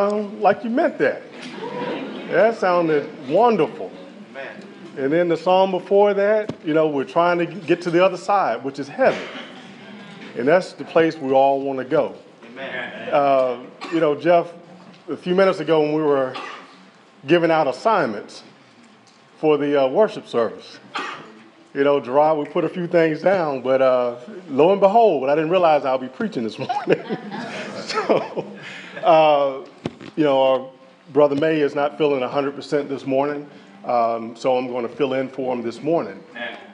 sound like you meant that. That sounded wonderful. And then the song before that, you know, we're trying to get to the other side, which is heaven. And that's the place we all want to go. Uh, you know, Jeff, a few minutes ago when we were giving out assignments for the uh, worship service, you know, Gerard, we put a few things down, but uh, lo and behold, I didn't realize I'll be preaching this morning. so, uh, you know, our brother May is not feeling 100% this morning, um, so I'm going to fill in for him this morning.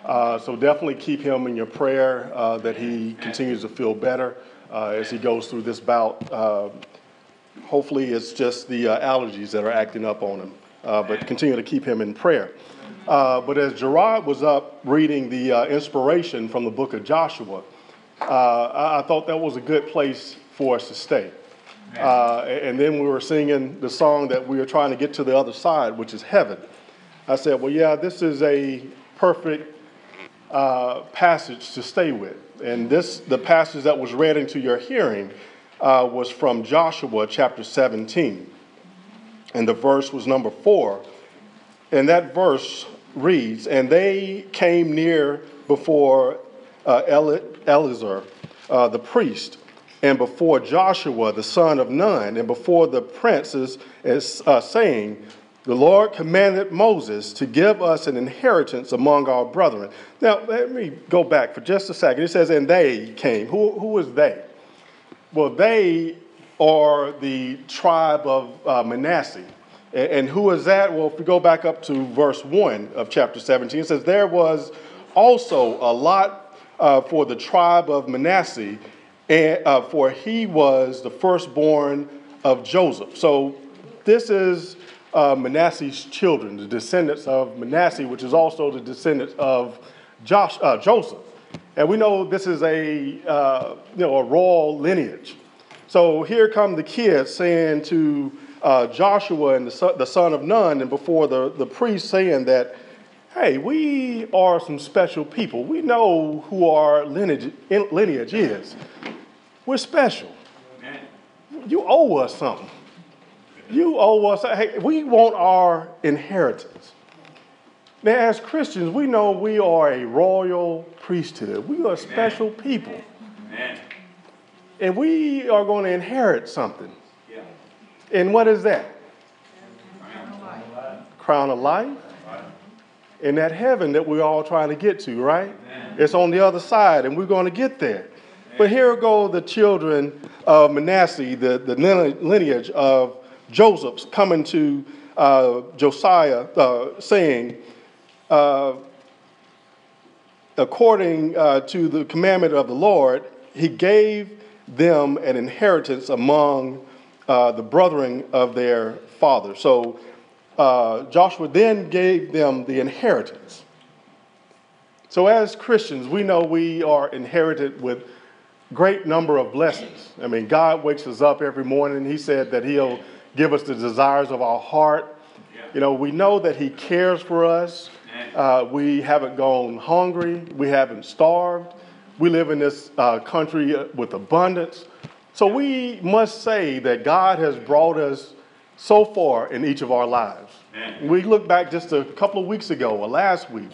Uh, so definitely keep him in your prayer uh, that he continues to feel better uh, as he goes through this bout. Uh, hopefully, it's just the uh, allergies that are acting up on him, uh, but continue to keep him in prayer. but as Gerard was up reading the inspiration from the book of Joshua, I-, I thought that was a good place for us to stay. Uh, and then we were singing the song that we were trying to get to the other side, which is heaven. I said, well, yeah, this is a perfect uh, passage to stay with. And this, the passage that was read into your hearing, uh, was from Joshua chapter 17. And the verse was number four. And that verse reads, And they came near before uh, Eleazar, uh, the priest, and before Joshua the son of Nun, and before the princes, uh, saying, The Lord commanded Moses to give us an inheritance among our brethren. Now, let me go back for just a second. It says, And they came. Who, who is they? Well, they are the tribe of uh, Manasseh. And, and who is that? Well, if we go back up to verse 1 of chapter 17, it says, There was also a lot uh, for the tribe of Manasseh and, uh, for he was the firstborn of Joseph. So this is uh, Manasseh's children, the descendants of Manasseh, which is also the descendants of Josh, uh, Joseph. And we know this is a, uh, you know, a royal lineage. So here come the kids saying to uh, Joshua and the son, the son of Nun, and before the, the priest saying that, hey, we are some special people. We know who our lineage, lineage is. We're special. You owe us something. You owe us, hey, we want our inheritance. Now, as Christians, we know we are a royal priesthood. We are special people. And we are going to inherit something. And what is that? Crown of life. Crown of life. And that heaven that we're all trying to get to, right? It's on the other side, and we're going to get there. But here go the children of Manasseh, the, the lineage of Joseph's, coming to uh, Josiah, uh, saying, uh, according uh, to the commandment of the Lord, he gave them an inheritance among uh, the brethren of their father. So uh, Joshua then gave them the inheritance. So, as Christians, we know we are inherited with great number of blessings. I mean, God wakes us up every morning. He said that He'll give us the desires of our heart. You know, we know that He cares for us. Uh, we haven't gone hungry. We haven't starved. We live in this uh, country with abundance. So we must say that God has brought us so far in each of our lives. We look back just a couple of weeks ago or last week,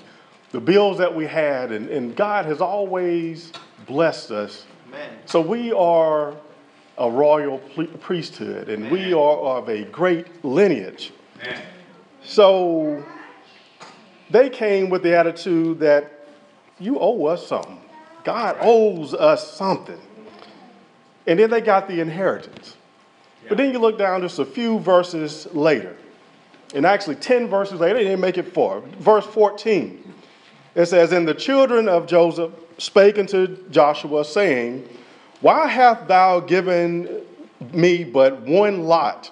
the bills that we had, and, and God has always blessed us so we are a royal priesthood, and we are of a great lineage. So they came with the attitude that you owe us something. God owes us something. And then they got the inheritance. But then you look down just a few verses later, and actually 10 verses later, they didn't make it far. Verse 14, it says, And the children of Joseph spake unto Joshua, saying, Why hast thou given me but one lot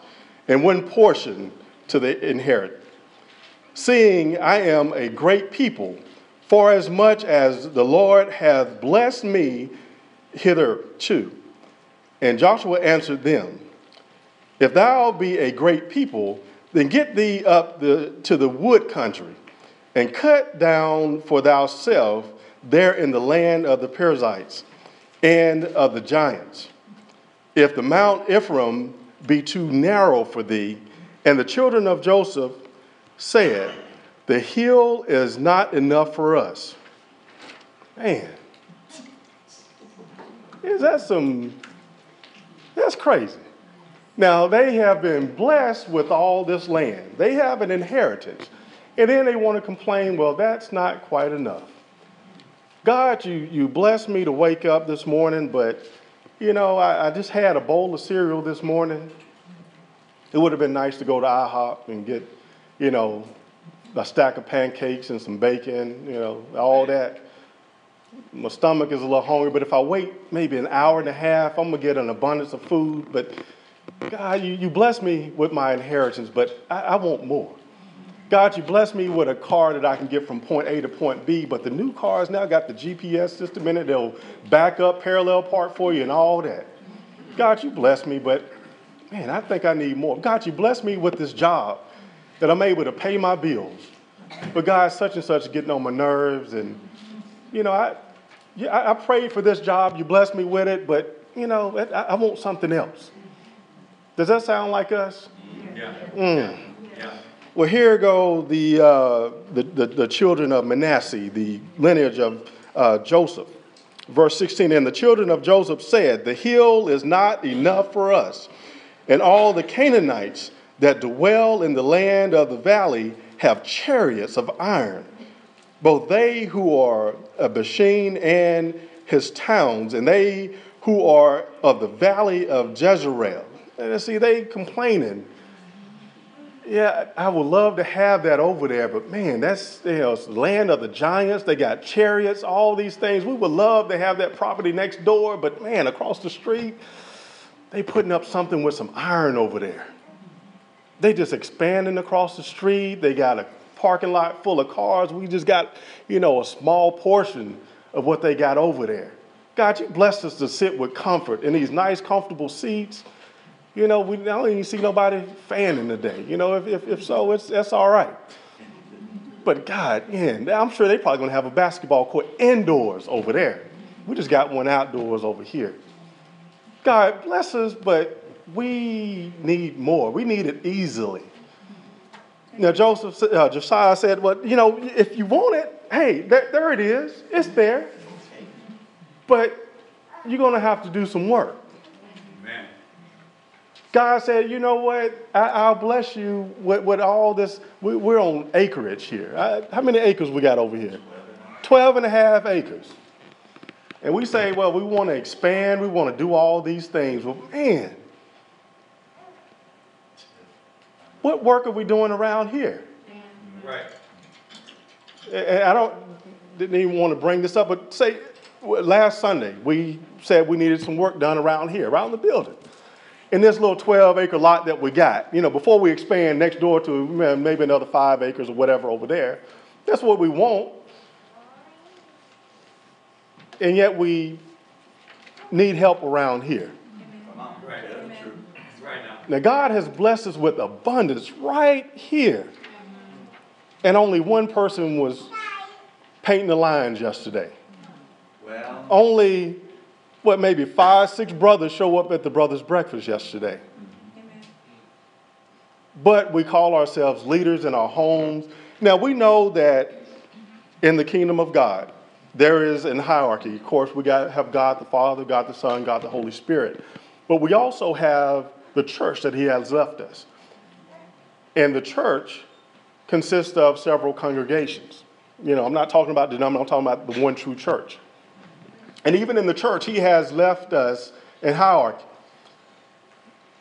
and one portion to the inherit? Seeing I am a great people, for as much as the Lord hath blessed me hitherto. And Joshua answered them, If thou be a great people, then get thee up the, to the wood country, and cut down for thyself there in the land of the Perizzites and of the giants. If the Mount Ephraim be too narrow for thee. And the children of Joseph said, The hill is not enough for us. Man, is that some, that's crazy. Now, they have been blessed with all this land, they have an inheritance. And then they want to complain, well, that's not quite enough. God, you, you blessed me to wake up this morning, but you know, I, I, just had a bowl of cereal this morning. It would have been nice to go to IHOP and get, you know, a stack of pancakes and some bacon, you know, all that. My stomach is a little hungry, but if I wait maybe an hour and a half, I'm gonna get an abundance of food. But God, you, you bless me with my inheritance, but I, I want more. God, you bless me with a car that I can get from point A to point B, but the new cars now got the GPS system in it. They'll back up, parallel park for you, and all that. God, you bless me, but man, I think I need more. God, you bless me with this job that I'm able to pay my bills. But God, such and such getting on my nerves, and you know, I, yeah, I prayed for this job. You blessed me with it, but you know, I, I want something else. Does that sound like us? Yeah. Mm. Well, here go the, uh, the, the, the, children of Manasseh, the lineage of uh, Joseph. Verse 16 And the children of Joseph said, The hill is not enough for us, and all the Canaanites that dwell in the land of the valley have chariots of iron, both they who are of Bashan and his towns, and they who are of the valley of Jezreel. And see, they complaining yeah, I would love to have that over there, but man, that's you know, land of the giants. They got chariots, all these things. We would love to have that property next door, but man, across the street, they putting up something with some iron over there. They just expanding across the street. They got a parking lot full of cars. We just got, you know, a small portion of what they got over there. God, you blessed us to sit with comfort in these nice, comfortable seats you know, we don't even see nobody fanning today. You know, if, if, if so, it's, that's all right. But God, yeah, I'm sure they're probably gonna have a basketball court indoors over there. We just got one outdoors over here. God bless us, but we need more. We need it easily. Now, Joseph, uh, Josiah said, well, you know, if you want it, hey, there, there it is. It's there. But you're going to have to do some work. God said, you know what? I, will bless you with, with all this. We, are on acreage here. I, how many acres we got over here? 12 and a half acres. And we say, well, we want to expand. We want to do all these things. Well, man, what work are we doing around here? Right. And I don't didn't even want to bring this up, but say last Sunday we said we needed some work done around here, around the building in this little 12 acre lot that we got, you know, before we expand next door to maybe another five acres or whatever over there, that's what we want. And yet we need help around here. Now, God has blessed us with abundance right here. And only one person was painting the lines yesterday. Well. Only what, maybe five, six brothers show up at the brothers' breakfast yesterday. Amen. But we call ourselves leaders in our homes. Now, we know that in the kingdom of God, there is an hierarchy. Of course, we got have God the Father, God the Son, God the Holy Spirit. But we also have the church that He has left us. And the church consists of several congregations. You know, I'm not talking about denomination, I'm talking about the one true church. And even in the church, he has left us in hierarchy.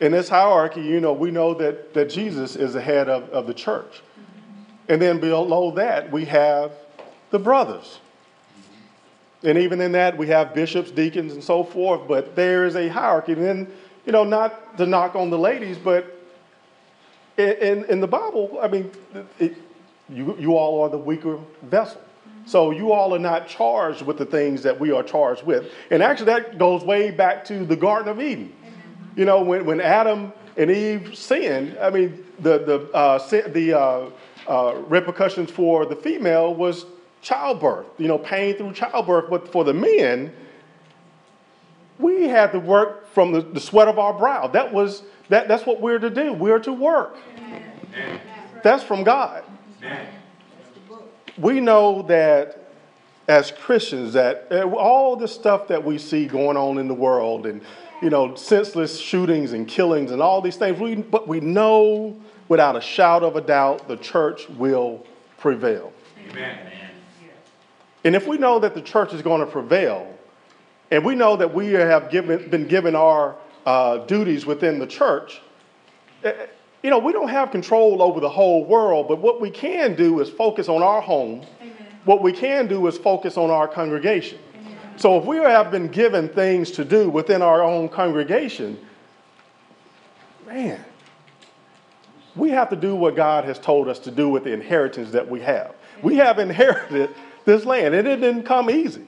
In this hierarchy, you know, we know that, that Jesus is the head of, of the church. And then below that, we have the brothers. And even in that, we have bishops, deacons, and so forth, but there is a hierarchy. And then, you know, not to knock on the ladies, but in, in, in the Bible, I mean, it, you, you all are the weaker vessel. So you all are not charged with the things that we are charged with. And actually, that goes way back to the Garden of Eden. You know, when, when Adam and Eve sinned, I mean, the, the, uh, the uh, uh, repercussions for the female was childbirth, you know, pain through childbirth. But for the men, we had to work from the, the sweat of our brow. That was that, that's what we're to do. We're to work. That's from God. We know that as Christians that uh, all the stuff that we see going on in the world and you know senseless shootings and killings and all these things, we, but we know without a shout of a doubt the church will prevail. Amen. And if we know that the church is going to prevail, and we know that we have given, been given our uh, duties within the church, eh, you know, we don't have control over the whole world, but what we can do is focus on our home. Amen. What we can do is focus on our congregation. Amen. So if we have been given things to do within our own congregation, man, we have to do what God has told us to do with the inheritance that we have. We have inherited this land, and it didn't come easy.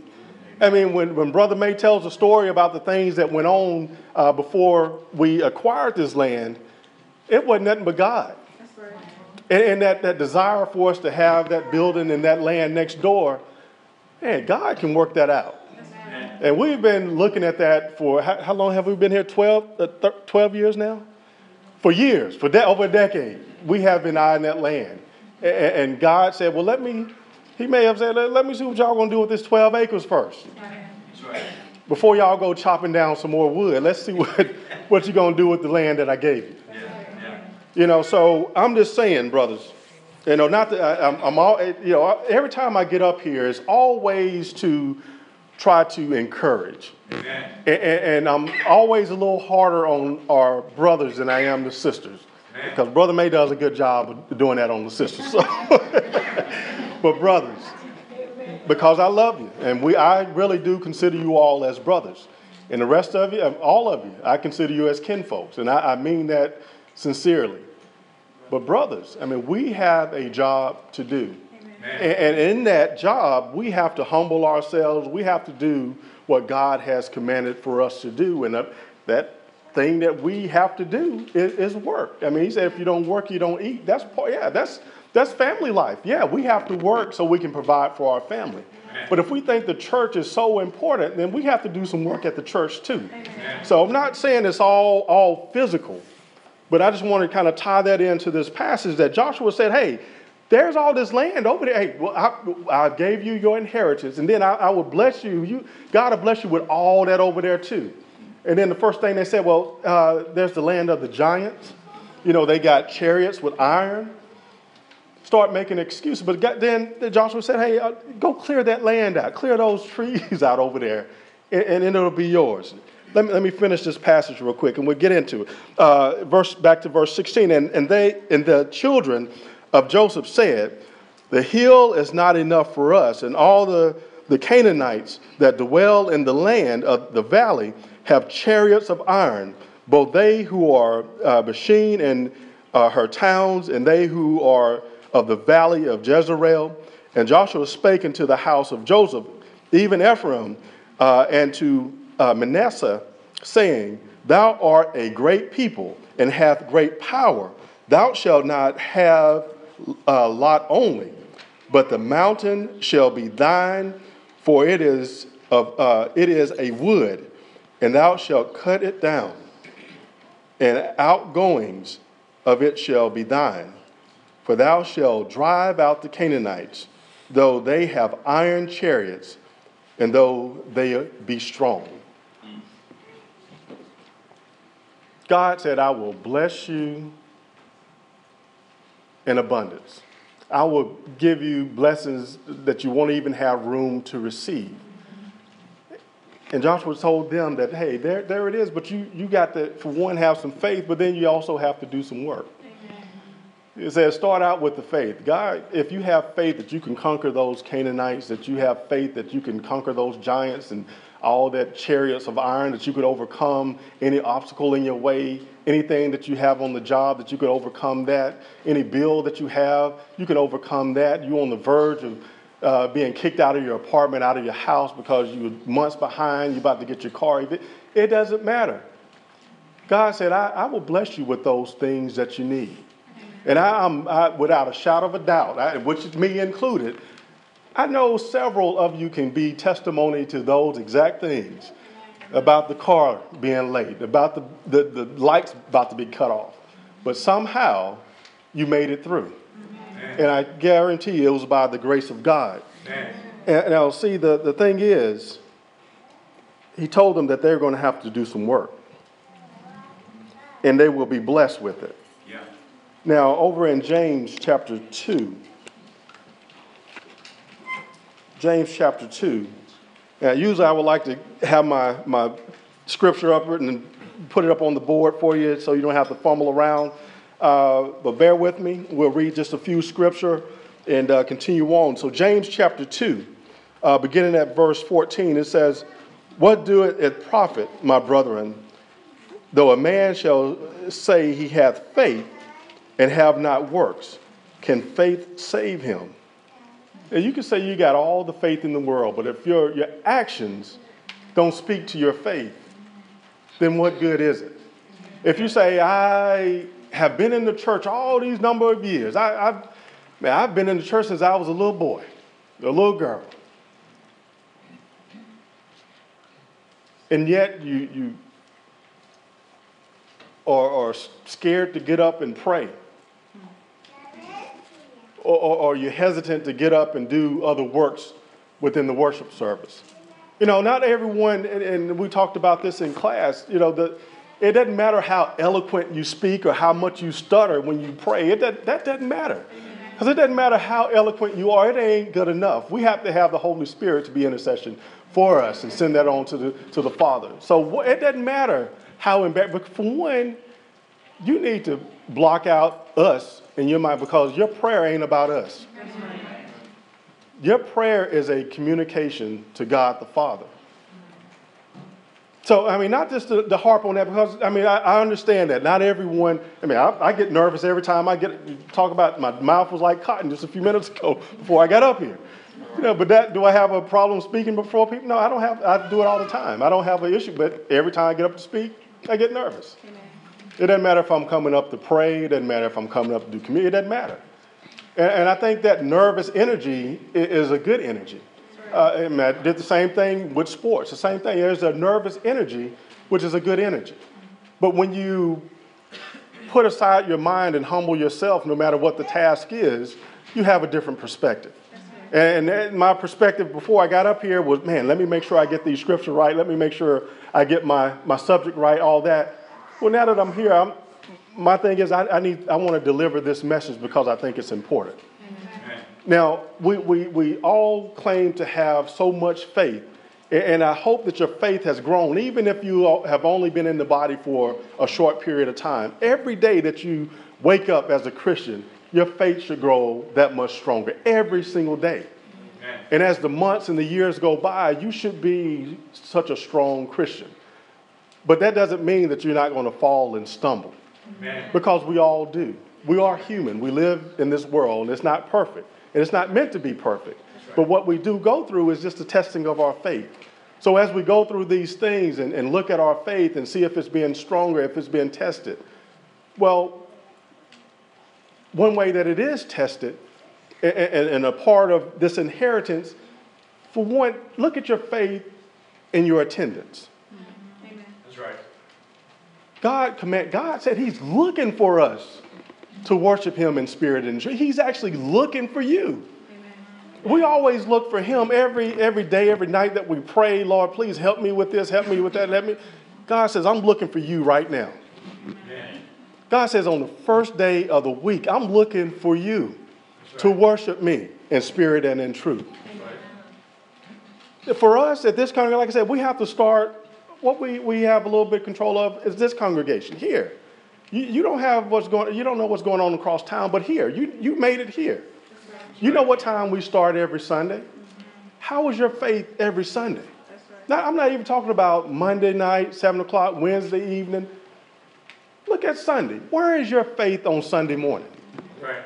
I mean, when, when Brother May tells a story about the things that went on uh, before we acquired this land, it wasn't nothing but God. Right. And, and, that, that desire for us to have that building and that land next door, man, God can work that out. And we've been looking at that for how, how long have we been here? 12, uh, 12 years now? For years, for de- over a decade, we have been eyeing that land. And, and God said, Well, let me he may have said, let, me see what y'all gonna do with this 12 acres first. Before y'all go chopping down some more wood, let's see what, what you're gonna do with the land that I gave you. You know, so I'm just saying, brothers, you know, not that I, am I'm all, you know, every time I get up here, it's always to try to encourage. And, and, I'm always a little harder on our brothers than I am the sisters. Because Brother May does a good job of doing that on the sisters. So. but brothers, because I love you. And we, I really do consider you all as brothers. And the rest of you, um, all of you, I consider you as kinfolks. And I, I mean that sincerely. But brothers, I mean, we have a job to do. And, in that job, we have to humble ourselves. We have to do what God has commanded for us to do. And that thing that we have to do is, is, work. I mean, he said, if you don't work, you don't eat. That's part, yeah, that's that's family life. Yeah, we have to work so we can provide for our family. But if we think the church is so important, then we have to do some work at the church too. So I'm not saying it's all, all physical, but I just want to kind of tie that into this passage that Joshua said, hey, there's all this land over there. Hey, well, I, I gave you your inheritance, and then I, I will bless you. you. God will bless you with all that over there too. And then the first thing they said, well, uh, there's the land of the giants. You know, they got chariots with iron start making excuses. But then Joshua said, hey, uh, go clear that land out, clear those trees out over there, and, and it'll be yours. Let me, let me finish this passage real quick and we'll get into it. Uh, verse, back to verse 16. And, and, they, and the children of Joseph said, The hill is not enough for us, and all the, the Canaanites that dwell in the land of the valley have chariots of iron, both they who are uh, Bashan and uh, her towns, and they who are of the valley of Jezreel. And Joshua spake unto the house of Joseph, even Ephraim, uh, and to uh, Manasseh, saying, Thou art a great people and hath great power. Thou shalt not have a lot only, but the mountain shall be thine, for it is of uh, it is a wood, and thou shalt cut it down, and outgoings of it shall be thine. For thou shalt drive out the Canaanites, though they have iron chariots, and though they be strong. God said, I will bless you in abundance. I will give you blessings that you won't even have room to receive. And Joshua told them that, hey, there, there it is, but you, you got to, for one, have some faith, but then you also have to do some work. It says, start out with the faith. God, if you have faith that you can conquer those Canaanites, that you have faith that you can conquer those giants and all that chariots of iron, that you could overcome any obstacle in your way, anything that you have on the job, that you could overcome that, any bill that you have, you can overcome that. You're on the verge of uh, being kicked out of your apartment, out of your house because you were months behind, you're about to get your car. It, it doesn't matter. God said, I, I will bless you with those things that you need. And I, am without a shadow of a doubt, I, which is me included, I know several of you can be testimony to those exact things. about the car being late, about the, the, the lights about to be cut off. But somehow you made it through. And I guarantee you it was by the grace of God. And now, see, the, the thing is, he told them that they're going to have to do some work. And they will be blessed with it. Yeah. Now, over in James chapter 2, James chapter 2, now, usually I would like to have my, my scripture up and put it up on the board for you so you don't have to fumble around. Uh, but bear with me. We'll read just a few scripture and uh, continue on. So, James chapter 2, uh, beginning at verse 14, it says, What doeth it profit, my brethren, though a man shall say he hath faith and have not works? Can faith save him? And you can say you got all the faith in the world, but if your, your actions don't speak to your faith, then what good is it? If you say, I have been in the church all these number of years, I, have man, I've been in the church since I was a little boy, a little girl. And yet you, you are, are scared to get up and pray or, or, or you're hesitant to get up and do other works within the worship service. You know, not everyone, and, and we talked about this in class, you know, the, it doesn't matter how eloquent you speak or how much you stutter when you pray. It, that, that doesn't matter. Because it doesn't matter how eloquent you are, it ain't good enough. We have to have the Holy Spirit to be intercession for us and send that on to the, to the Father. So it doesn't matter how embarrassed, but for one, you need to block out us in your mind because your prayer ain't about us. Your prayer is a communication to God the Father. So, I mean, not just to, to harp on that because, I mean, I, I, understand that. Not everyone, I mean, I, I, get nervous every time I get talk about my mouth was like cotton just a few minutes ago before I got up here. You know, but that, do I have a problem speaking before people? No, I don't have, I do it all the time. I don't have an issue, but every time I get up to speak, I get nervous. Amen. It doesn't matter if I'm coming up to pray, it doesn't matter if I'm coming up to do community, it doesn't matter. And, and I think that nervous energy is a good energy. Uh, I did the same thing with sports, the same thing. There's a nervous energy, which is a good energy. But when you put aside your mind and humble yourself, no matter what the task is, you have a different perspective. And my perspective before I got up here was, man, let me make sure I get these scriptures right. Let me make sure I get my, my subject right, all that. Well, now that I'm here, I'm, my thing is I, I need I want to deliver this message because I think it's important. Amen. Now, we, we, we all claim to have so much faith, and I hope that your faith has grown, even if you have only been in the body for a short period of time. Every day that you wake up as a Christian, your faith should grow that much stronger every single day. Amen. And as the months and the years go by, you should be such a strong Christian. But that doesn't mean that you're not going to fall and stumble. Amen. Because we all do. We are human. We live in this world, and it's not perfect. And it's not meant to be perfect. Right. But what we do go through is just a testing of our faith. So as we go through these things and, and look at our faith and see if it's being stronger, if it's being tested, well, one way that it is tested, and, and, and a part of this inheritance, for one, look at your faith in your attendance. God command God said he's looking for us to worship him in spirit and truth. He's actually looking for you. Amen. We always look for him every every day, every night that we pray, Lord, please help me with this, help me with that, let me. God says, I'm looking for you right now. Amen. God says, on the first day of the week, I'm looking for you right. to worship me in spirit and in truth. Right. For us at this of, like I said, we have to start what we, we have a little bit of control of is this congregation here. You, you don't have what's going you don't know what's going on across town, but here, you, you made it here. You know what time we start every Sunday? How is your faith every Sunday? Now, I'm not even talking about Monday night, 7 o'clock, Wednesday evening. Look at Sunday. Where is your faith on Sunday morning? Right.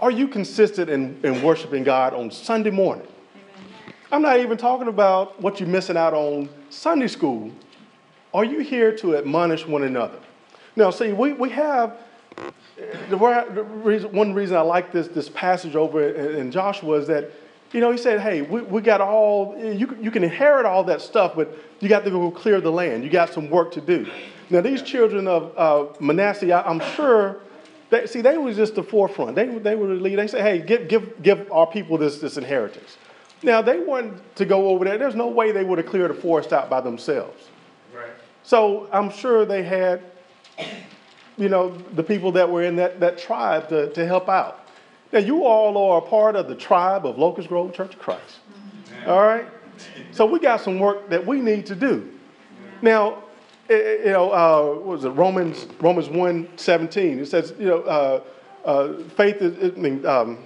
Are you consistent in, in worshiping God on Sunday morning? Amen. I'm not even talking about what you're missing out on Sunday school are you here to admonish one another? Now, see, we, we have, the reason, one reason I like this, this passage over in Joshua is that You know, he said, hey, we, we got all, you, you can inherit all that stuff, but you got to go clear the land. You got some work to do. Now, these children of uh, Manasseh, I, am sure, they, see, they were just the forefront. They, they were the lead. They said, hey, give, give, give our people this, this inheritance. Now, they wanted to go over there. There's no way they would have cleared the forest out by themselves. So I'm sure they had, you know, the people that were in that, that tribe to, to help out. Now, you all are a part of the tribe of Locust Grove Church of Christ. All right? So we got some work that we need to do. Now, you know, uh, what was it, Romans, Romans 1 17, it says, you know, uh, uh, faith is, I mean, um,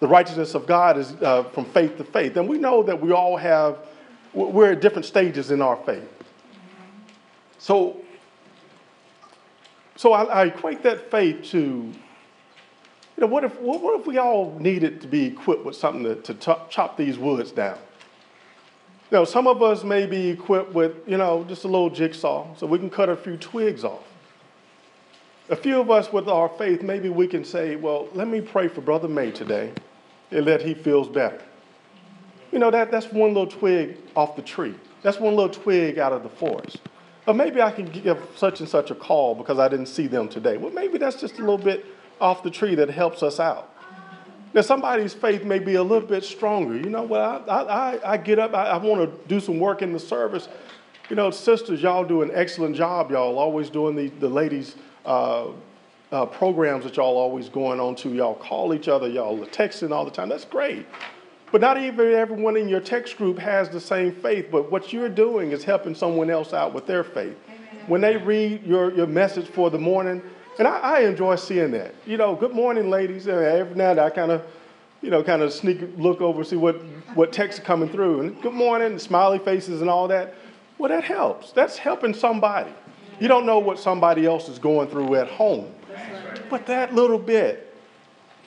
the righteousness of God is uh, from faith to faith. And we know that we all have, we're at different stages in our faith. So, so I, I equate that faith to you know, what if, what if we all needed to be equipped with something to, to chop, chop these woods down? You know, some of us may be equipped with, you know, just a little jigsaw so we can cut a few twigs off. A few of us with our faith, maybe we can say, well, let me pray for Brother May today and that he feels better. You know, that, that's one little twig off the tree. That's one little twig out of the forest. Or maybe I can give such and such a call because I didn't see them today. Well, maybe that's just a little bit off the tree that helps us out. Now, somebody's faith may be a little bit stronger. You know what? I, I, I get up, I, I want to do some work in the service. You know, sisters, y'all do an excellent job. Y'all always doing the, the ladies' uh, uh, programs that y'all always going on to. Y'all call each other, y'all are texting all the time. That's great. But not even everyone in your text group has the same faith. But what you're doing is helping someone else out with their faith. Amen. When they read your, your message for the morning, and I, I, enjoy seeing that. You know, good morning, ladies. And every now and then I kind of, you know, kind of sneak look over, see what, what texts are coming through. And good morning, smiley faces and all that. Well, that helps. That's helping somebody. You don't know what somebody else is going through at home. But that little bit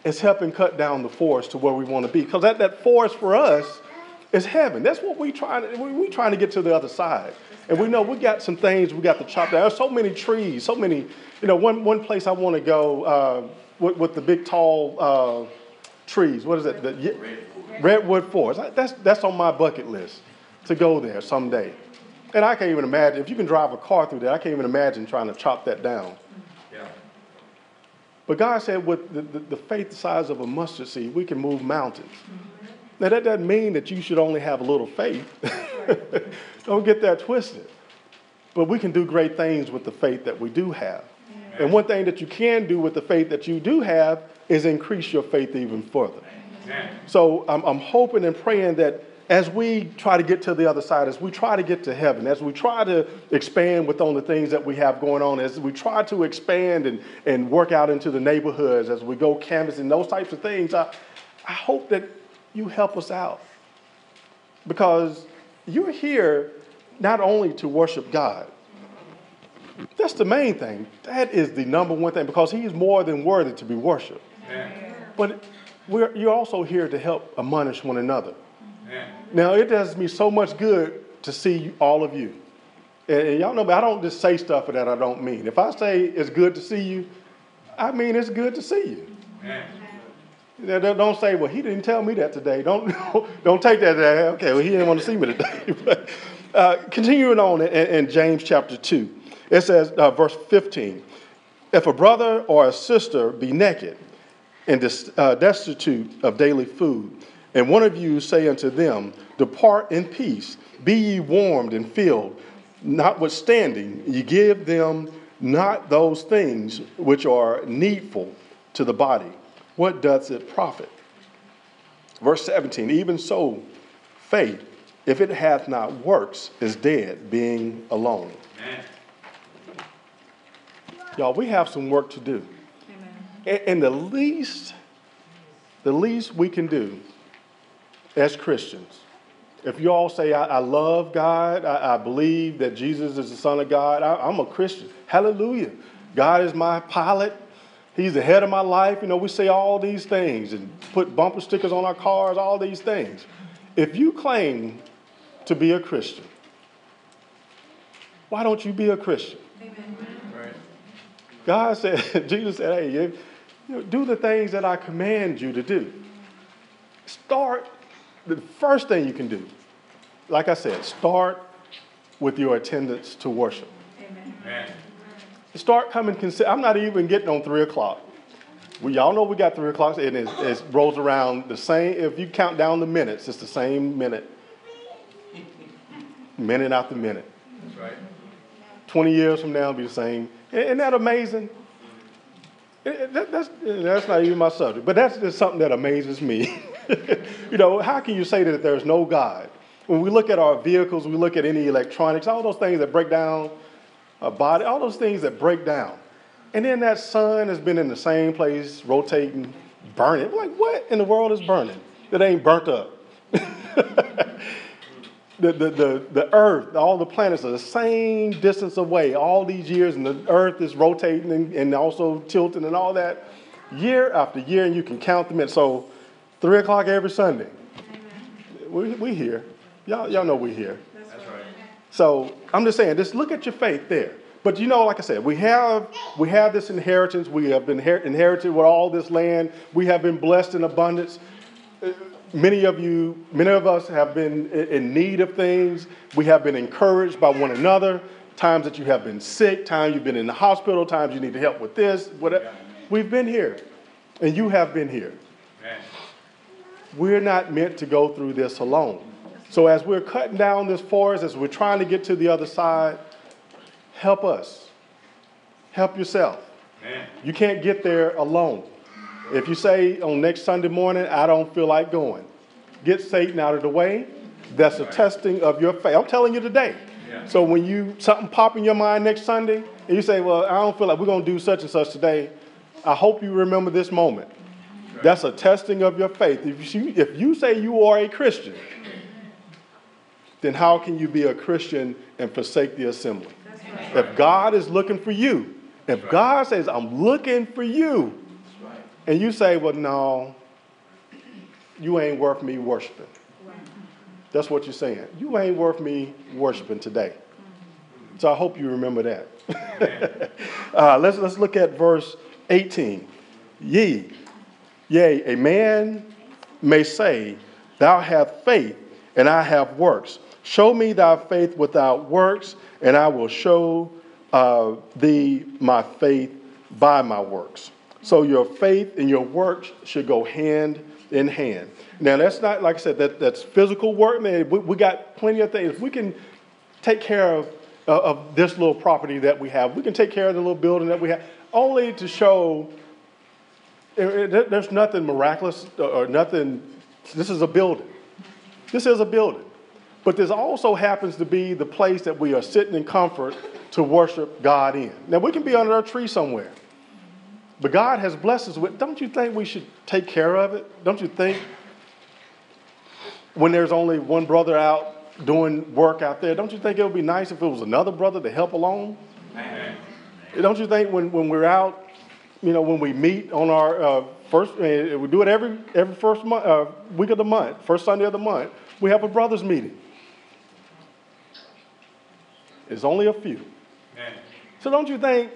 is helping cut down the forest to where we want to be. Because that, that forest for us is heaven. That's what we trying to, we, we trying to get to the other side. And we know we got some things we got to chop down. There's so many trees, so many, you know, one, one place I want to go uh, with, with, the big tall uh, trees. What is it? The, Redwood. Redwood Forest. That's, that's on my bucket list to go there someday. And I can't even imagine, if you can drive a car through there, I can't even imagine trying to chop that down. But God said, with the, the, the faith the size of a mustard seed, we can move mountains. Now, that doesn't mean that you should only have a little faith. Don't get that twisted. But we can do great things with the faith that we do have. And one thing that you can do with the faith that you do have is increase your faith even further. So I'm, I'm hoping and praying that as we try to get to the other side, as we try to get to heaven, as we try to expand with on the things that we have going on, as we try to expand and, and work out into the neighborhoods, as we go canvassing, those types of things, I, I hope that you help us out. Because you're here not only to worship God, that's the main thing. That is the number one thing because He's more than worthy to be worshiped. Amen. But you're also here to help admonish one another. Amen. Now, it does me so much good to see all of you. And, y'all know, me, I don't just say stuff that I don't mean. If I say it's good to see you, I mean it's good to see you. Amen. Don't say, well, he didn't tell me that today. Don't, don't take that. Today. Okay, well, he didn't want to see me today. but uh, continuing on in, in, James chapter 2, it says, uh, verse 15, if a brother or a sister be naked and dis, uh, destitute of daily food, and one of you say unto them, Depart in peace, be ye warmed and filled, notwithstanding, ye give them not those things which are needful to the body what does it profit? Verse 17, even so, faith, if it hath not works, is dead, being alone. Amen. Y'all, we have some work to do. Amen. And the least, the least we can do as Christians, if you all say, I, I love God, I, I, believe that Jesus is the Son of God, I, I'm a Christian. Hallelujah. God is my pilot. He's the head of my life. You know, we say all these things and put bumper stickers on our cars, all these things. If you claim to be a Christian, why don't you be a Christian? Amen. Right. God said, Jesus said, hey, you know, do the things that I command you to do. Start the first thing you can do, like I said, start with your attendance to worship. Amen. Start coming. I'm not even getting on three o'clock. We y'all know we got three o'clock, and it, it rolls around the same. If you count down the minutes, it's the same minute, minute after minute. That's right. Twenty years from now, it'll be the same. Isn't that amazing? That, that's, that's not even my subject, but that's just something that amazes me. you know, how can you say that there's no God? When we look at our vehicles, we look at any electronics, all those things that break down a body, all those things that break down. And then that sun has been in the same place, rotating, burning. Like, what in the world is burning that ain't burnt up? the, the, the, the earth, all the planets are the same distance away all these years, and the earth is rotating and, and also tilting and all that year after year, and you can count them in. So, three o'clock every Sunday. We, we here. Y'all, y'all know we here. That's right. So, I'm just saying, just look at your faith there. But you know, like I said, we have we have this inheritance. We have been inherited with all this land. We have been blessed in abundance. Uh, many of you, many of us have been in need of things. We have been encouraged by one another. Times that you have been sick, times you've been in the hospital, times you need to help with this, whatever. We've been here, and you have been here. We're not meant to go through this alone. So as we're cutting down this forest, as we're trying to get to the other side, help us. Help yourself. You can't get there alone. If you say on next Sunday morning, I don't feel like going, get Satan out of the way. That's a testing of your faith. I'm telling you today. Yeah. So when you something pop in your mind next Sunday, and you say, "Well, I don't feel like we're going to do such and such today," I hope you remember this moment. Right. That's a testing of your faith. If you, if you say you are a Christian, then how can you be a Christian and forsake the assembly? Right. If God is looking for you, if right. God says, "I'm looking for you," and you say, well, no, you ain't worth me worshiping. That's what you're saying. You ain't worth me worshiping today. So I hope you remember that. uh, let's, let's look at verse 18. Ye, yea, a man may say, Thou hast faith, and I have works. Show me thy faith without works, and I will show uh, thee my faith by my works. So your faith and your works should go hand in hand. Now that's not like I said that that's physical work. Man, we, we got plenty of things. If we can take care of uh, of this little property that we have, we can take care of the little building that we have, only to show. It, it, there's nothing miraculous uh, or nothing. This is a building. This is a building. But this also happens to be the place that we are sitting in comfort to worship God in. Now we can be under a tree somewhere. But God has blessed us with, don't you think we should take care of it? Don't you think when there's only one brother out doing work out there, don't you think it would be nice if it was another brother to help along? Amen. Don't you think when, when we're out, you know, when we meet on our uh, first, we do it every, every first month, uh, week of the month, first Sunday of the month, we have a brothers meeting. It's only a few. Amen. So don't you think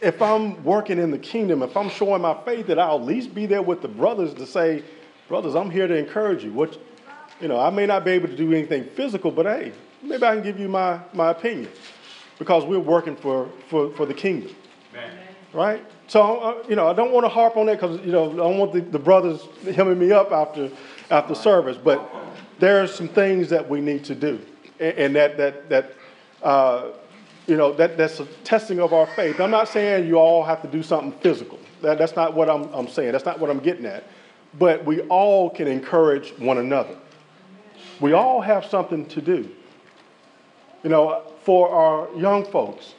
if I'm working in the kingdom, if I'm showing my faith, that I'll at least be there with the brothers to say, brothers, I'm here to encourage you. What, you know, I may not be able to do anything physical, but hey, maybe I can give you my, my opinion because we're working for, for, for the kingdom. Amen. Right? So, uh, you know, I don't want to harp on that because, you know, I don't want the, the brothers hemming me up after, after service, but there are some things that we need to do. And, and that, that, that, uh, you know, that, that's a testing of our faith. I'm not saying you all have to do something physical. That, that's not what I'm, I'm saying. That's not what I'm getting at. But we all can encourage one another. We all have something to do. You know, for our young folks,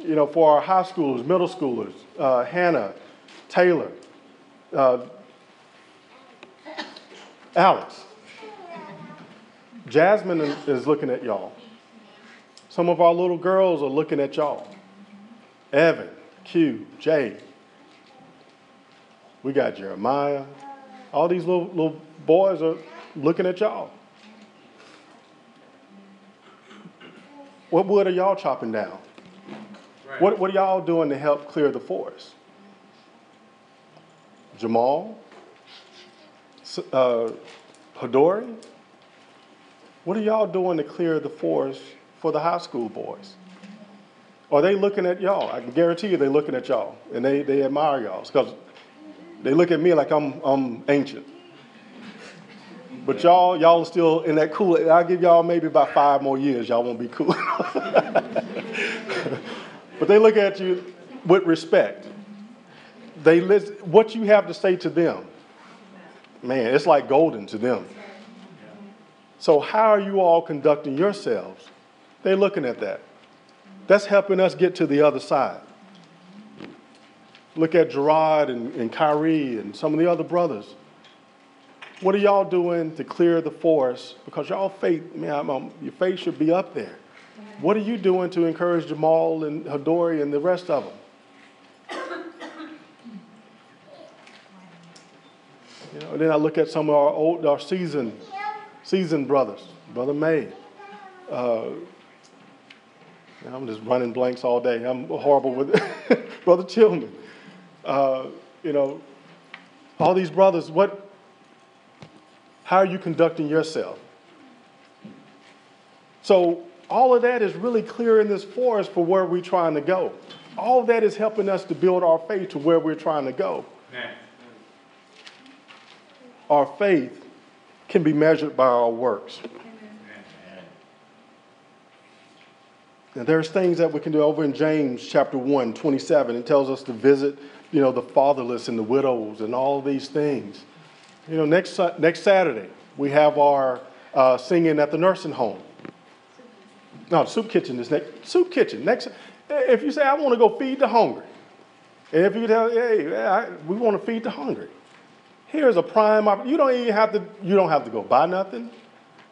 you know, for our high schoolers, middle schoolers, uh, Hannah, Taylor, uh, Alex, Jasmine is looking at y'all. Some of our little girls are looking at y'all. Evan, Q, Jay. We got Jeremiah. All these little, little boys are looking at y'all. What wood are y'all chopping down? Right. What, what are y'all doing to help clear the forest? Jamal, uh, Hadori, what are y'all doing to clear the forest for the high school boys? Are they looking at y'all? I can guarantee you they're looking at y'all and they, they admire y'all because they look at me like I'm, I'm ancient. But y'all, y'all are still in that cool. I'll give y'all maybe about five more years. Y'all won't be cool. but they look at you with respect. They listen, what you have to say to them, man, it's like golden to them. So how are you all conducting yourselves? They're looking at that. That's helping us get to the other side. Look at Gerard and, and Kyrie and some of the other brothers. What are y'all doing to clear the forest? Because y'all faith, man, your faith should be up there. What are you doing to encourage Jamal and Hadori and the rest of them? You know, and then I look at some of our old, our seasoned, seasoned brothers, Brother May. Uh, I'm just running blanks all day. I'm horrible with it. Brother Tillman. Uh, you know, all these brothers, what, how are you conducting yourself? So, all of that is really clear in this forest for where we're trying to go. All of that is helping us to build our faith to where we're trying to go. Our faith can be measured by our works. And there's things that we can do over in James chapter 1, 27. It tells us to visit, you know, the fatherless and the widows and all these things. You know, next, next Saturday, we have our uh, singing at the nursing home. No, the soup kitchen is next. Soup kitchen. Next, if you say, I want to go feed the hungry, and if you tell, hey, I, we want to feed the hungry, here's a prime. You don't even have to, you don't have to go buy nothing.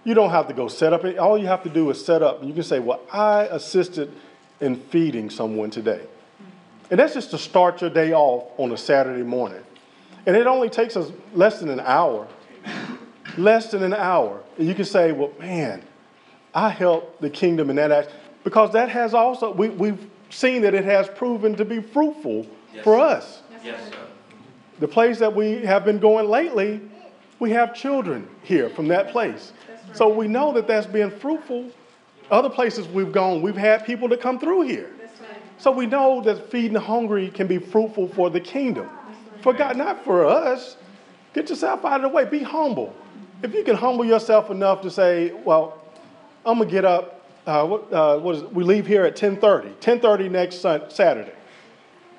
You don't have to go set up. It. All you have to do is set up. And you can say, well, I assisted in feeding someone today. And that's just to start your day off on a Saturday morning. And it only takes us less than an hour. Less than an hour. And you can say, well, man, I help the kingdom in that act. Because that has also, we, we've seen that it has proven to be fruitful yes. for us. Yes, sir. The place that we have been going lately, we have children here from that place. So we know that that's been fruitful. Other places we've gone, we've had people that come through here. So we know that feeding the hungry can be fruitful for the kingdom. For God, not for us. Get yourself out of the way. Be humble. If you can humble yourself enough to say, well, I'm to get up. Uh, what, uh, what is it? We leave here at 10:30. 10:30 next Saturday.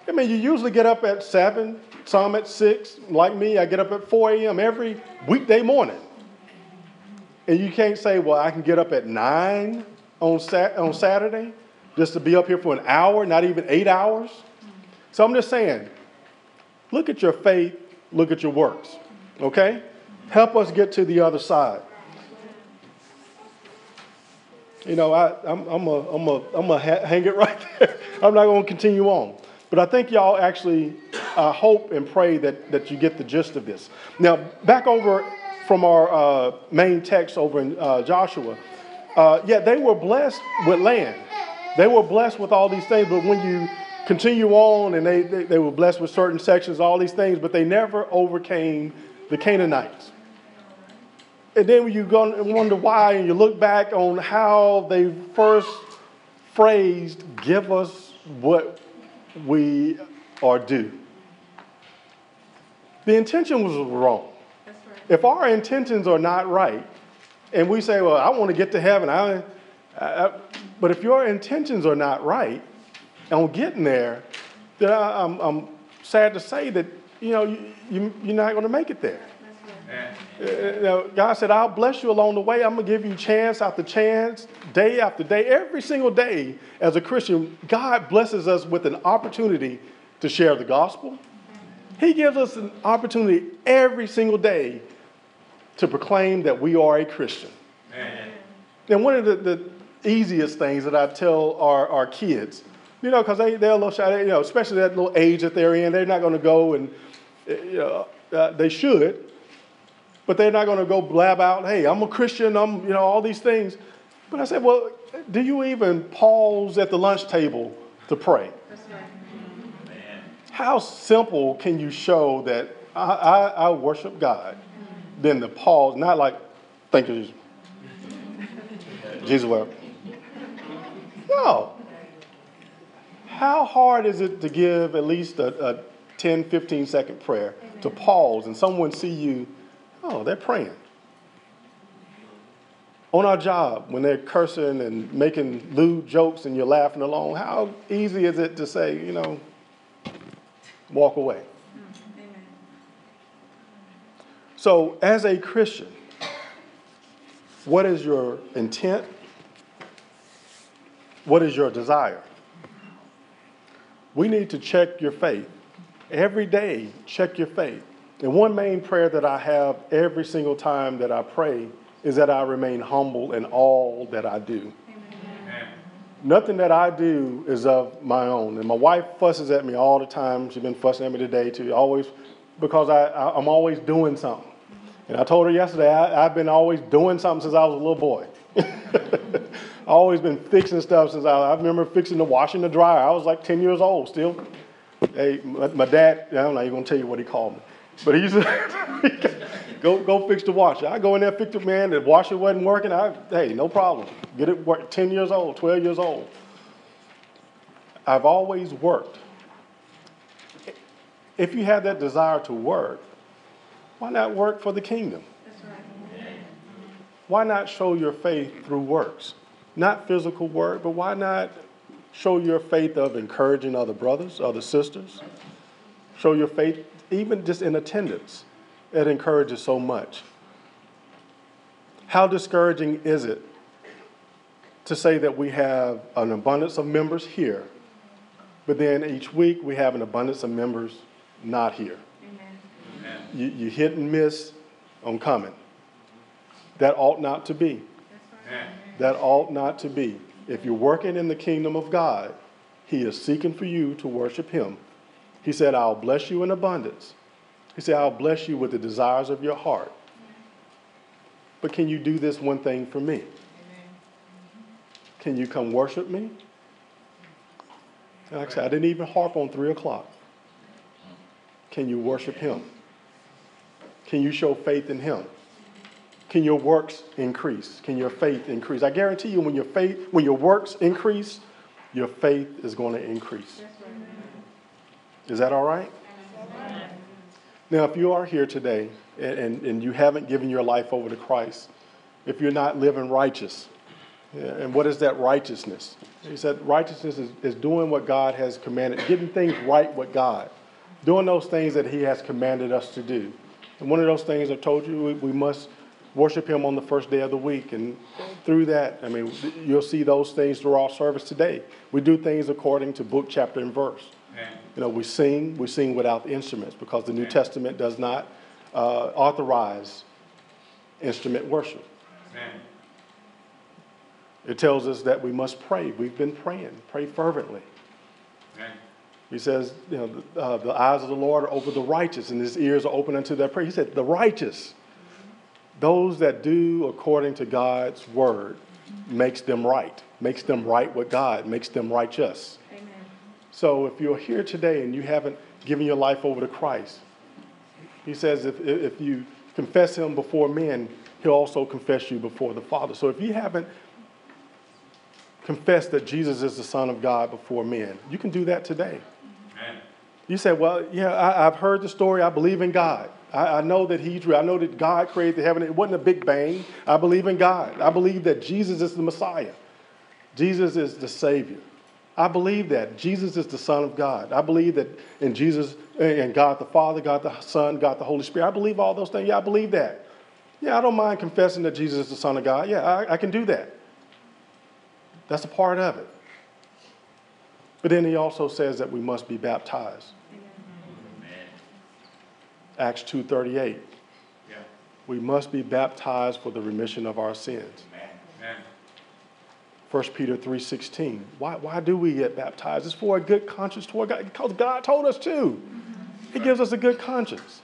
I mean, you usually get up at seven, some at six. Like me, I get up at 4 a.m. every weekday morning. And you can't say, well, I can get up at nine on, sat- on Saturday just to be up here for an hour, not even eight hours. So I'm just saying, look at your faith, look at your works, okay? Help us get to the other side. You know, I, I'm, I'm a, I'm a, I'm a ha- hang it right there. I'm not going to continue on. But I think y'all actually uh, hope and pray that, that you get the gist of this. Now, back over from our uh, main text over in uh, Joshua, uh, yeah, they were blessed with land. They were blessed with all these things, but when you continue on and they, they, they were blessed with certain sections, all these things, but they never overcame the Canaanites. And then you go and wonder why, and you look back on how they first phrased, give us what we are due. The intention was wrong. Right. If our intentions are not right, and we say, well, I want to get to heaven, I, I, but if your intentions are not right on getting there, then I, am I'm, I'm sad to say that, you know, you, you, you're not going to make it there. Know, God said, I'll bless you along the way. I'm going to give you chance after chance, day after day. Every single day, as a Christian, God blesses us with an opportunity to share the gospel. He gives us an opportunity every single day to proclaim that we are a Christian. Amen. And one of the, the easiest things that I tell our, our kids, you know, because they, they're a little shy, you know, especially that little age that they're in, they're not going to go and, you know, uh, they should, but they're not going to go blab out, hey, I'm a Christian, I'm, you know, all these things. But I said, well, do you even pause at the lunch table to pray? How simple can you show that I, I, I worship God? than the pause, not like, thank you, Jesus. Jesus, well. No. How hard is it to give at least a, a 10, 15 second prayer to pause and someone see you, oh, they're praying. On our job, when they're cursing and making lewd jokes and you're laughing along, how easy is it to say, you know, walk away? So, as a Christian, what is your intent? What is your desire? We need to check your faith. Every day, check your faith. And one main prayer that I have every single time that I pray is that I remain humble in all that I do. Amen. Nothing that I do is of my own. And my wife fusses at me all the time. She's been fussing at me today too, always because I, I, am always doing something. And I told her yesterday, I, have been always doing something since I was a little boy. I always been fixing stuff since I, I remember fixing the washing the dryer. I was like 10 years old still. Hey, my, my dad, I don't know, he's gonna tell you what he called me. But he to go, go fix the washer. I go in there, fix it, man, the washer wasn't working. I, hey, no problem. Get it work, 10 years old, 12 years old. I've always worked. If you have that desire to work, why not work for the kingdom? Why not show your faith through works? Not physical work, but why not show your faith of encouraging other brothers, other sisters? Show your faith even just in attendance. It encourages so much. How discouraging is it to say that we have an abundance of members here, but then each week we have an abundance of members not here? you, you hit and miss on coming. That ought not to be. That ought not to be. If you're working in the kingdom of God, He is seeking for you to worship Him. He said, I'll bless you in abundance. He said, I'll bless you with the desires of your heart. But can you do this one thing for me? Can you come worship me? like I said, I didn't even harp on three o'clock. Can you worship Him? Can you show faith in Him? Can your works increase? Can your faith increase? I guarantee you, when your faith, when your works increase, your faith is going to increase. Is that all right? Now, if you are here today and, and, and, you haven't given your life over to Christ, if you're not living righteous, eh, and what is that righteousness? He said righteousness is, is doing what God has commanded, getting things right with God, doing those things that He has commanded us to do. And one of those things I told you, we, we must worship Him on the first day of the week. And through that, I mean, you'll see those things through our service today. We do things according to book, chapter, and verse. Amen. You know, we sing, we sing without instruments because the New Amen. Testament does not uh, authorize instrument worship. Amen. It tells us that we must pray. We've been praying, pray fervently. Amen. He says, you know, the, uh, the eyes of the Lord are over the righteous, and his ears are open unto their prayer. He said, the righteous, those that do according to God's word, makes them right, makes them right with God, makes them righteous. Amen. So if you're here today and you haven't given your life over to Christ, he says if, if you confess him before men, he'll also confess you before the Father. So if you haven't confessed that Jesus is the Son of God before men, you can do that today. You say, well, yeah, I, have heard the story. I believe in God. I, I, know that He's real. I know that God created the heaven. It wasn't a big bang. I believe in God. I believe that Jesus is the Messiah. Jesus is the Savior. I believe that. Jesus is the Son of God. I believe that in Jesus and God the Father, God the Son, God the Holy Spirit. I believe all those things. Yeah, I believe that. Yeah, I don't mind confessing that Jesus is the Son of God. Yeah, I, I can do that. That's a part of it. But then he also says that we must be baptized. Acts 2.38. Yeah. We must be baptized for the remission of our sins. Amen. 1 Peter 3.16. Why, why do we get baptized? It's for a good conscience toward God, because God told us to. He gives us a good conscience.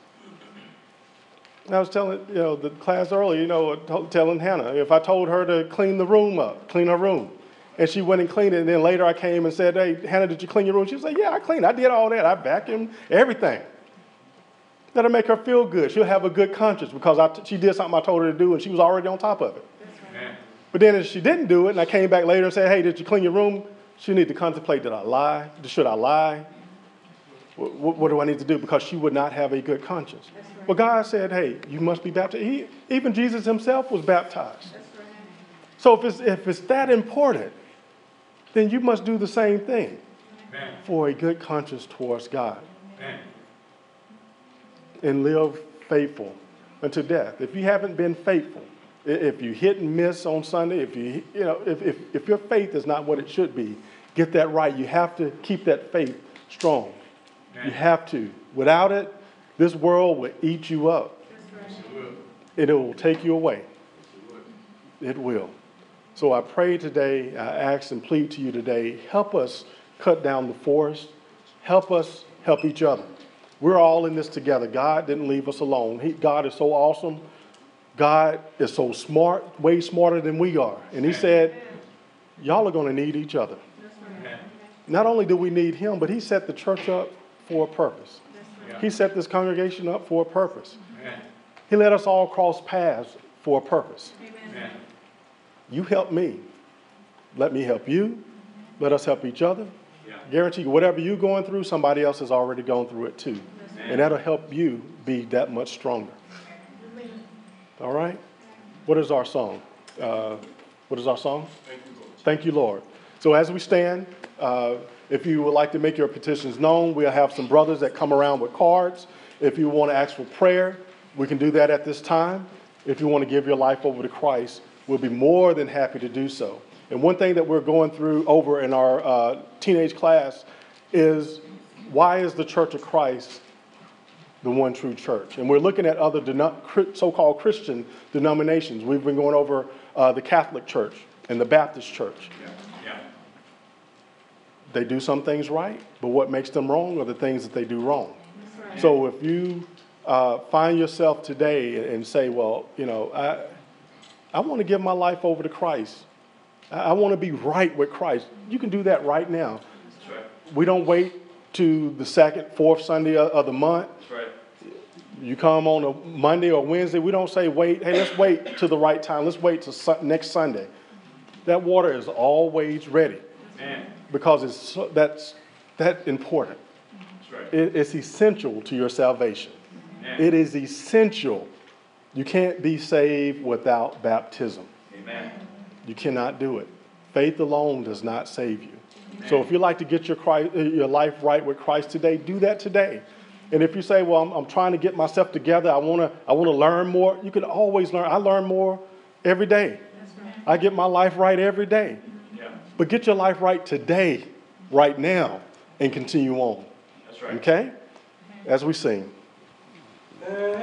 I was telling you know the class earlier, you know, telling Hannah if I told her to clean the room up, clean her room, and she went and cleaned it, and then later I came and said, "Hey, Hannah, did you clean your room?" She said, "Yeah, I cleaned. I did all that. I vacuumed everything." That'll make her feel good. She'll have a good conscience because I, she did something I told her to do and she was already on top of it. Amen. But then if she didn't do it and I came back later and said, hey, did you clean your room? She need to contemplate, did I lie? Should I lie? What, what do I need to do? Because she would not have a good conscience. But God said, hey, you must be baptized. He, even Jesus himself was baptized. So if it's, if it's that important, then you must do the same thing Amen. for a good conscience towards God Amen. and live faithful unto death. If you haven't been faithful, i- if you hit and miss on Sunday, if you, you know, if, if, if your faith is not what it should be, get that right. You have to keep that faith strong. You have to. Without it, this world will eat you up and it will take you away. It will. So I pray today, I ask and plead to you today, help us cut down the forest. Help us help each other. We're all in this together. God didn't leave us alone. He, God is so awesome. God is so smart, way smarter than we are. And He said, Y'all are going to need each other. Not only do we need Him, but He set the church up for a purpose. He set this congregation up for a purpose. He let us all cross paths for a purpose. You help me. Let me help you. Let us help each other. Guarantee you, whatever you're going through, somebody else has already gone through it too. And that'll help you be that much stronger. All right? What is our song? Uh, what is our song? Thank you, Lord. So as we stand, uh, if you would like to make your petitions known, we'll have some brothers that come around with cards. If you want to ask for prayer, we can do that at this time. If you want to give your life over to Christ, we'll be more than happy to do so. And one thing that we're going through over in our uh, teenage class is why is the Church of Christ the one true church. And we're looking at other deno- so-called Christian denominations. We've been going over uh, the Catholic Church and the Baptist Church. Yeah. They do some things right, but what makes them wrong are the things that they do wrong. So if you uh, find yourself today and say, well, you know, I, I want to give my life over to Christ. I, I want to be right with Christ. You can do that right now. That's right. We don't wait to the second, fourth Sunday of, of the month. That's right. You come on a Monday or Wednesday, we don't say wait, hey, let's wait to the right time. Let's wait to next Sunday. That water is always ready Amen. because it's so, that's that important. Right. It- it's essential to your salvation. Amen. It is essential. You can't be saved without baptism. Amen. You cannot do it. Faith alone does not save you. So if you like to get your, Christ, your life right with Christ today, do that today. And if you say, well, I'm, I'm trying to get myself together, I want to I wanna learn more, you can always learn. I learn more every day. I get my life right every day. Yeah. But get your life right today, right now, and continue on. That's right. Okay? As we sing.